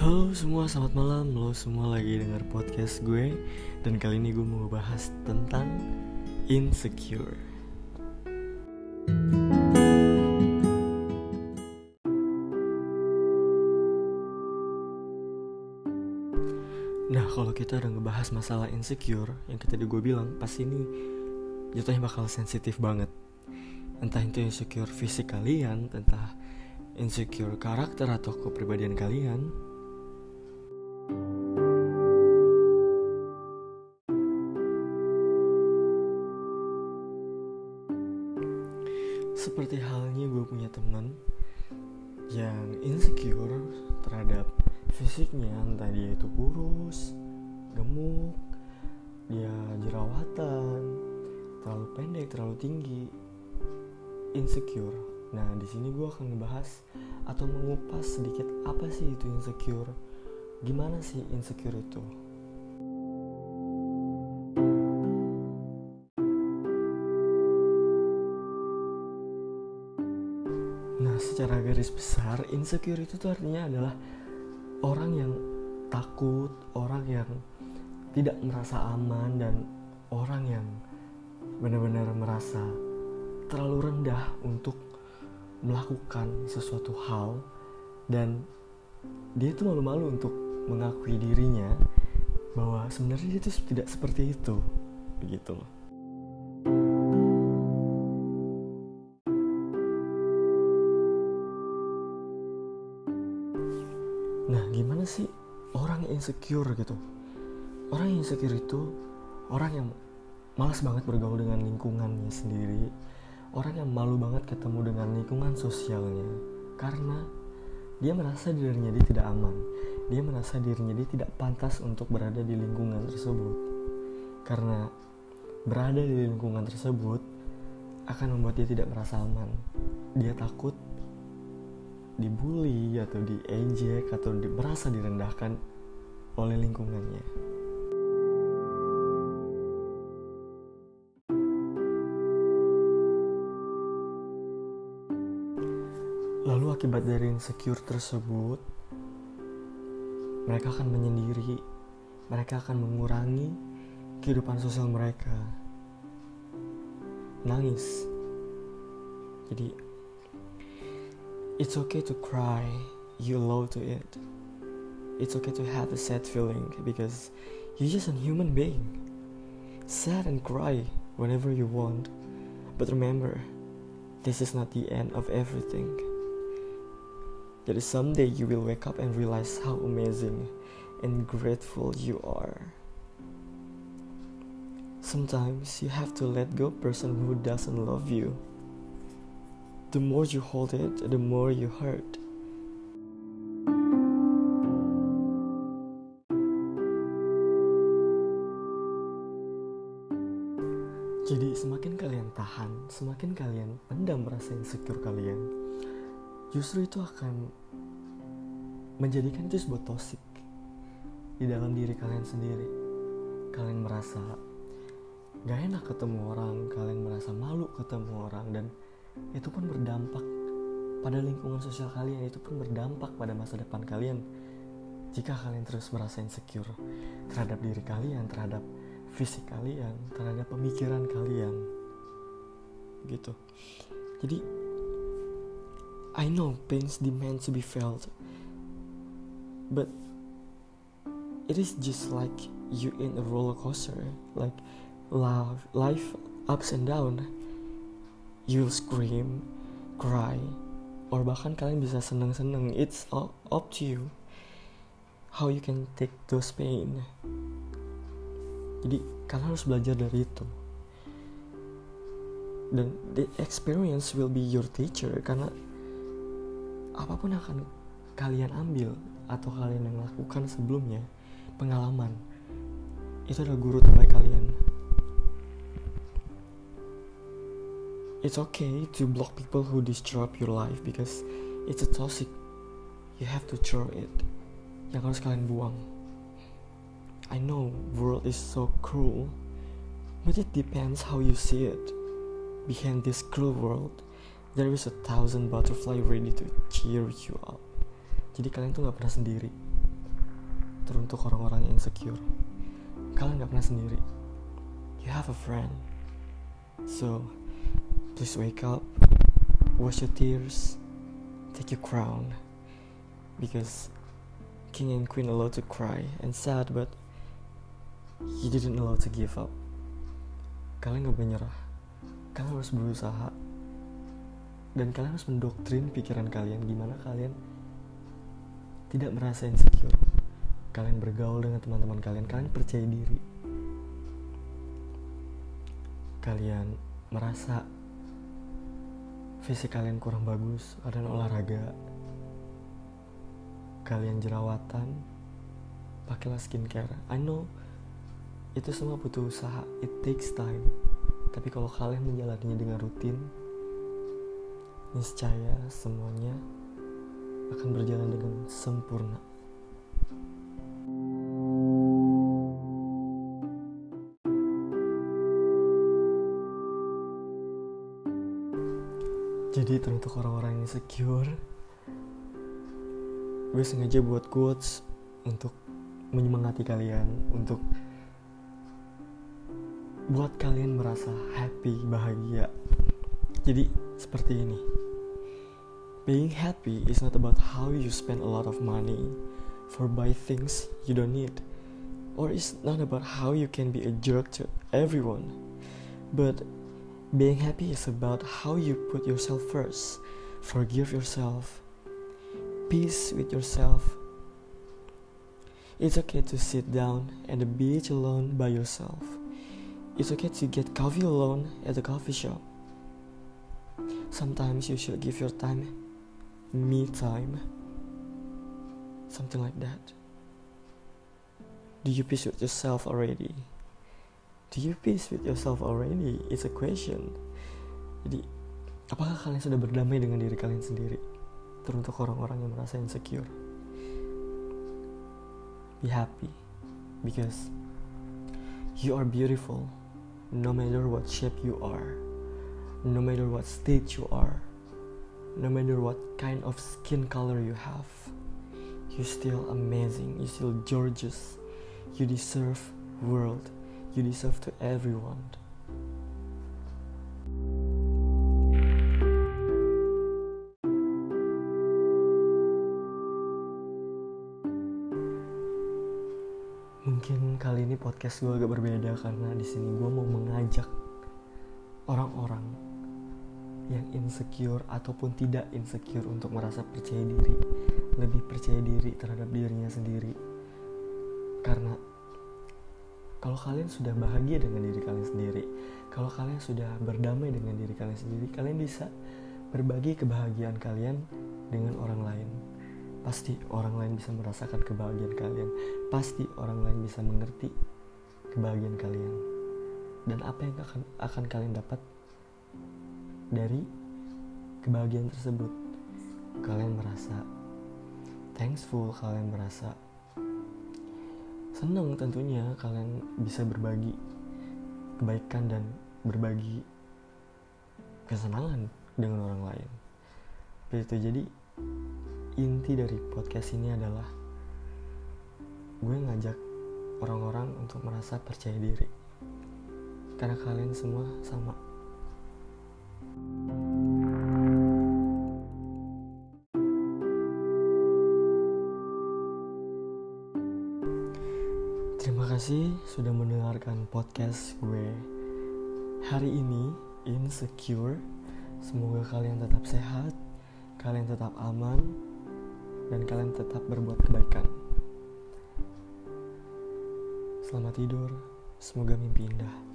Halo semua, selamat malam. Lo semua lagi denger podcast gue dan kali ini gue mau bahas tentang insecure. Nah, kalau kita udah ngebahas masalah insecure, yang tadi gue bilang, pasti ini jatuhnya bakal sensitif banget. Entah itu insecure fisik kalian, entah insecure karakter atau kepribadian kalian, Seperti halnya gue punya teman yang insecure terhadap fisiknya, entah dia itu kurus, gemuk, dia jerawatan, terlalu pendek, terlalu tinggi, insecure. Nah, di sini gue akan ngebahas atau mengupas sedikit apa sih itu insecure, gimana sih insecure itu. Secara garis besar, insecure itu tuh artinya adalah orang yang takut, orang yang tidak merasa aman dan orang yang benar-benar merasa terlalu rendah untuk melakukan sesuatu hal dan dia itu malu-malu untuk mengakui dirinya bahwa sebenarnya dia itu tidak seperti itu begitu loh. Nah, gimana sih orang insecure gitu? Orang insecure itu orang yang malas banget bergaul dengan lingkungannya sendiri, orang yang malu banget ketemu dengan lingkungan sosialnya karena dia merasa dirinya dia tidak aman. Dia merasa dirinya dia tidak pantas untuk berada di lingkungan tersebut. Karena berada di lingkungan tersebut akan membuat dia tidak merasa aman. Dia takut dibully atau diejek atau di, merasa direndahkan oleh lingkungannya. Lalu akibat dari insecure tersebut, mereka akan menyendiri, mereka akan mengurangi kehidupan sosial mereka. Nangis. Jadi It's okay to cry, you allow to it. It's okay to have a sad feeling because you're just a human being. Sad and cry whenever you want. But remember, this is not the end of everything. That is someday you will wake up and realize how amazing and grateful you are. Sometimes you have to let go person who doesn't love you the more you hold it, the more you hurt. Jadi semakin kalian tahan, semakin kalian pendam rasa insecure kalian, justru itu akan menjadikan itu sebuah toxic di dalam diri kalian sendiri. Kalian merasa gak enak ketemu orang, kalian merasa malu ketemu orang dan itu pun berdampak pada lingkungan sosial kalian itu pun berdampak pada masa depan kalian. Jika kalian terus merasa insecure terhadap diri kalian terhadap fisik kalian terhadap pemikiran kalian gitu. Jadi I know pains demand to be felt but it is just like you in a roller coaster like love life ups and down you'll scream, cry, or bahkan kalian bisa seneng-seneng. It's up to you how you can take those pain. Jadi kalian harus belajar dari itu. Dan the experience will be your teacher karena apa pun akan kalian ambil atau kalian yang lakukan sebelumnya, pengalaman itu adalah guru terbaik kalian. It's okay to block people who disrupt your life because it's a toxic. You have to throw it. Yang harus kalian buang. I know world is so cruel, but it depends how you see it. Behind this cruel world, there is a thousand butterfly ready to cheer you up. Jadi kalian tuh nggak pernah sendiri. teruntuk orang-orang yang insecure. Kalian gak pernah sendiri. You have a friend. So, please wake up, wash your tears, take your crown. Because king and queen allowed to cry and sad, but you didn't allow to give up. Kalian gak menyerah. Kalian harus berusaha. Dan kalian harus mendoktrin pikiran kalian gimana kalian tidak merasa insecure kalian bergaul dengan teman-teman kalian kalian percaya diri kalian merasa fisik kalian kurang bagus kalian olahraga. Kalian jerawatan pakailah skincare. I know itu semua butuh usaha. It takes time. Tapi kalau kalian menjalaninya dengan rutin niscaya semuanya akan berjalan dengan sempurna. Jadi teruntuk orang-orang yang insecure Gue sengaja buat quotes Untuk menyemangati kalian Untuk Buat kalian merasa happy, bahagia Jadi seperti ini Being happy is not about how you spend a lot of money for buy things you don't need, or it's not about how you can be a jerk to everyone. But being happy is about how you put yourself first, forgive yourself, peace with yourself. It's okay to sit down at the beach alone by yourself. It's okay to get coffee alone at the coffee shop. Sometimes you should give your time me time. Something like that. Do you peace with yourself already? Do you peace with yourself already? It's a question. Jadi, apakah kalian sudah berdamai dengan diri kalian sendiri? Teruntuk orang-orang yang merasa insecure. Be happy because you are beautiful no matter what shape you are, no matter what state you are no matter what kind of skin color you have, you're still amazing, you're still gorgeous. You deserve world, you deserve to everyone. Mungkin kali ini podcast gue agak berbeda karena di sini gue mau mengajak orang-orang yang insecure ataupun tidak insecure untuk merasa percaya diri lebih percaya diri terhadap dirinya sendiri karena kalau kalian sudah bahagia dengan diri kalian sendiri kalau kalian sudah berdamai dengan diri kalian sendiri kalian bisa berbagi kebahagiaan kalian dengan orang lain. Pasti orang lain bisa merasakan kebahagiaan kalian. Pasti orang lain bisa mengerti kebahagiaan kalian. Dan apa yang akan akan kalian dapat dari kebahagiaan tersebut? Kalian merasa thankful kalian merasa senang tentunya kalian bisa berbagi kebaikan dan berbagi kesenangan dengan orang lain. Begitu jadi inti dari podcast ini adalah gue ngajak orang-orang untuk merasa percaya diri. Karena kalian semua sama sudah mendengarkan podcast gue hari ini insecure. Semoga kalian tetap sehat, kalian tetap aman, dan kalian tetap berbuat kebaikan. Selamat tidur, semoga mimpi indah.